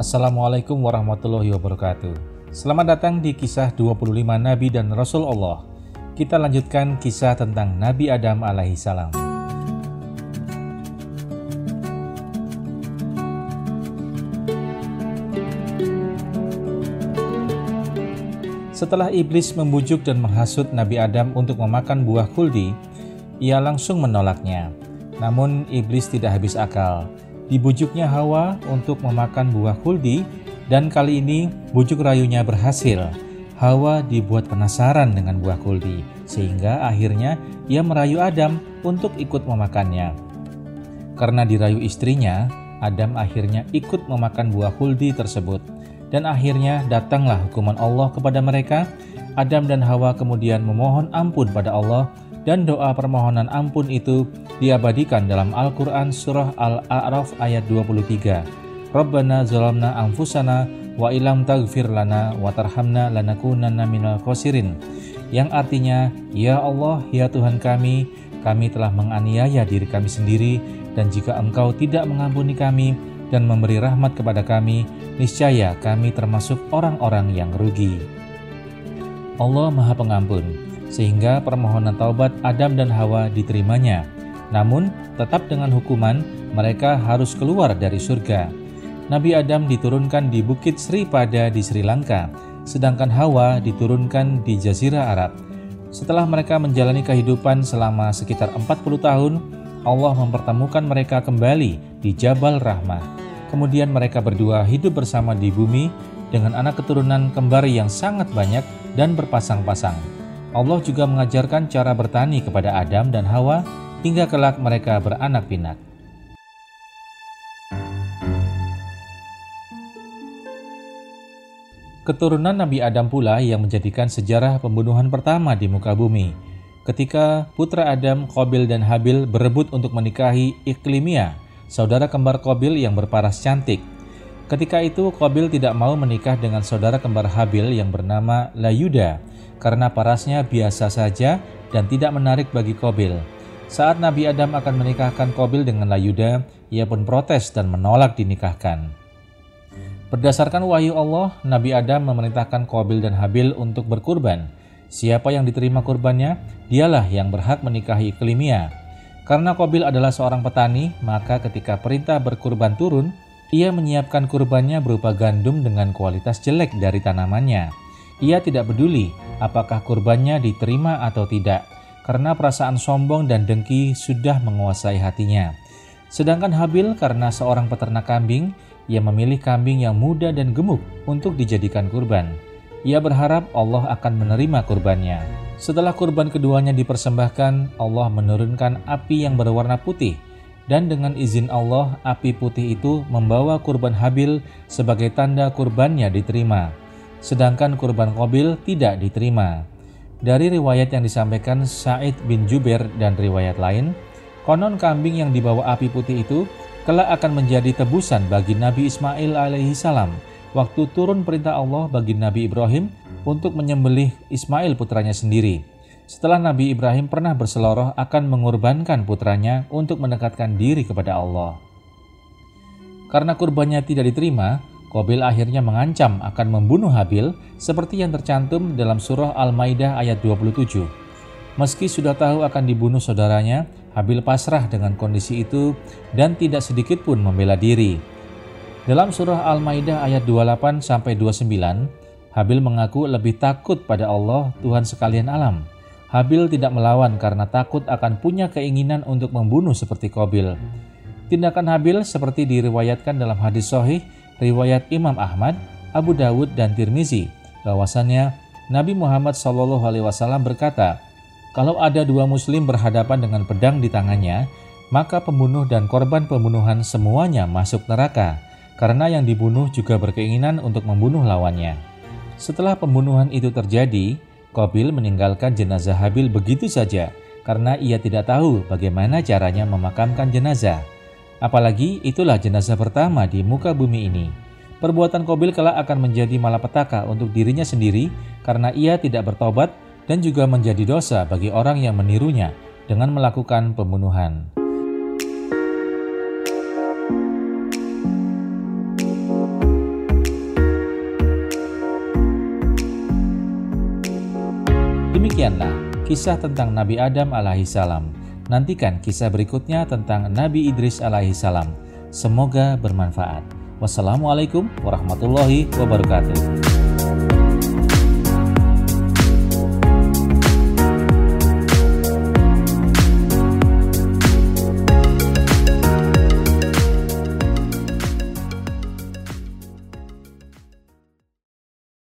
Assalamualaikum warahmatullahi wabarakatuh. Selamat datang di kisah 25 Nabi dan Rasul Allah. Kita lanjutkan kisah tentang Nabi Adam alaihi salam. Setelah iblis membujuk dan menghasut Nabi Adam untuk memakan buah kuldi, ia langsung menolaknya. Namun iblis tidak habis akal. Dibujuknya Hawa untuk memakan buah kuldi dan kali ini bujuk rayunya berhasil. Hawa dibuat penasaran dengan buah kuldi sehingga akhirnya ia merayu Adam untuk ikut memakannya. Karena dirayu istrinya, Adam akhirnya ikut memakan buah kuldi tersebut. Dan akhirnya datanglah hukuman Allah kepada mereka. Adam dan Hawa kemudian memohon ampun pada Allah dan doa permohonan ampun itu diabadikan dalam Al-Quran Surah Al-A'raf ayat 23. Rabbana zalamna anfusana wa ilam taghfir lana wa tarhamna lanakunanna minal khosirin yang artinya ya Allah ya Tuhan kami kami telah menganiaya diri kami sendiri dan jika engkau tidak mengampuni kami dan memberi rahmat kepada kami, niscaya kami termasuk orang-orang yang rugi. Allah Maha Pengampun, sehingga permohonan taubat Adam dan Hawa diterimanya. Namun, tetap dengan hukuman, mereka harus keluar dari surga. Nabi Adam diturunkan di Bukit Sri Pada di Sri Lanka, sedangkan Hawa diturunkan di Jazirah Arab. Setelah mereka menjalani kehidupan selama sekitar 40 tahun, Allah mempertemukan mereka kembali di Jabal Rahmah. Kemudian mereka berdua hidup bersama di bumi dengan anak keturunan kembar yang sangat banyak dan berpasang-pasang. Allah juga mengajarkan cara bertani kepada Adam dan Hawa hingga kelak mereka beranak pinak. Keturunan Nabi Adam pula yang menjadikan sejarah pembunuhan pertama di muka bumi. Ketika putra Adam, Qabil dan Habil berebut untuk menikahi Iklimia, saudara kembar Kobil yang berparas cantik. Ketika itu Kobil tidak mau menikah dengan saudara kembar Habil yang bernama Layuda karena parasnya biasa saja dan tidak menarik bagi Kobil. Saat Nabi Adam akan menikahkan Kobil dengan Layuda, ia pun protes dan menolak dinikahkan. Berdasarkan wahyu Allah, Nabi Adam memerintahkan Kobil dan Habil untuk berkurban. Siapa yang diterima kurbannya, dialah yang berhak menikahi Kelimia. Karena Kobil adalah seorang petani, maka ketika perintah berkurban turun, ia menyiapkan kurbannya berupa gandum dengan kualitas jelek dari tanamannya. Ia tidak peduli apakah kurbannya diterima atau tidak, karena perasaan sombong dan dengki sudah menguasai hatinya. Sedangkan Habil karena seorang peternak kambing, ia memilih kambing yang muda dan gemuk untuk dijadikan kurban. Ia berharap Allah akan menerima kurbannya. Setelah kurban keduanya dipersembahkan, Allah menurunkan api yang berwarna putih, dan dengan izin Allah, api putih itu membawa kurban Habil sebagai tanda kurbannya diterima, sedangkan kurban Qabil tidak diterima. Dari riwayat yang disampaikan Said bin Jubair dan riwayat lain, konon kambing yang dibawa api putih itu kelak akan menjadi tebusan bagi Nabi Ismail alaihi salam waktu turun perintah Allah bagi Nabi Ibrahim untuk menyembelih Ismail putranya sendiri. Setelah Nabi Ibrahim pernah berseloroh akan mengorbankan putranya untuk mendekatkan diri kepada Allah. Karena kurbannya tidak diterima, Kobil akhirnya mengancam akan membunuh Habil seperti yang tercantum dalam surah Al-Maidah ayat 27. Meski sudah tahu akan dibunuh saudaranya, Habil pasrah dengan kondisi itu dan tidak sedikit pun membela diri. Dalam surah Al-Maidah ayat 28 sampai 29, Habil mengaku lebih takut pada Allah, Tuhan sekalian alam. Habil tidak melawan karena takut akan punya keinginan untuk membunuh seperti Kobil. Tindakan Habil seperti diriwayatkan dalam hadis Sahih, riwayat Imam Ahmad, Abu Dawud dan Tirmizi. Bahwasannya Nabi Muhammad SAW berkata, kalau ada dua muslim berhadapan dengan pedang di tangannya, maka pembunuh dan korban pembunuhan semuanya masuk neraka, karena yang dibunuh juga berkeinginan untuk membunuh lawannya. Setelah pembunuhan itu terjadi, Kobil meninggalkan jenazah Habil begitu saja karena ia tidak tahu bagaimana caranya memakamkan jenazah. Apalagi itulah jenazah pertama di muka bumi ini. Perbuatan Kobil kelak akan menjadi malapetaka untuk dirinya sendiri karena ia tidak bertobat dan juga menjadi dosa bagi orang yang menirunya dengan melakukan pembunuhan. Demikianlah kisah tentang Nabi Adam alaihissalam. Nantikan kisah berikutnya tentang Nabi Idris alaihissalam. Semoga bermanfaat. Wassalamualaikum warahmatullahi wabarakatuh.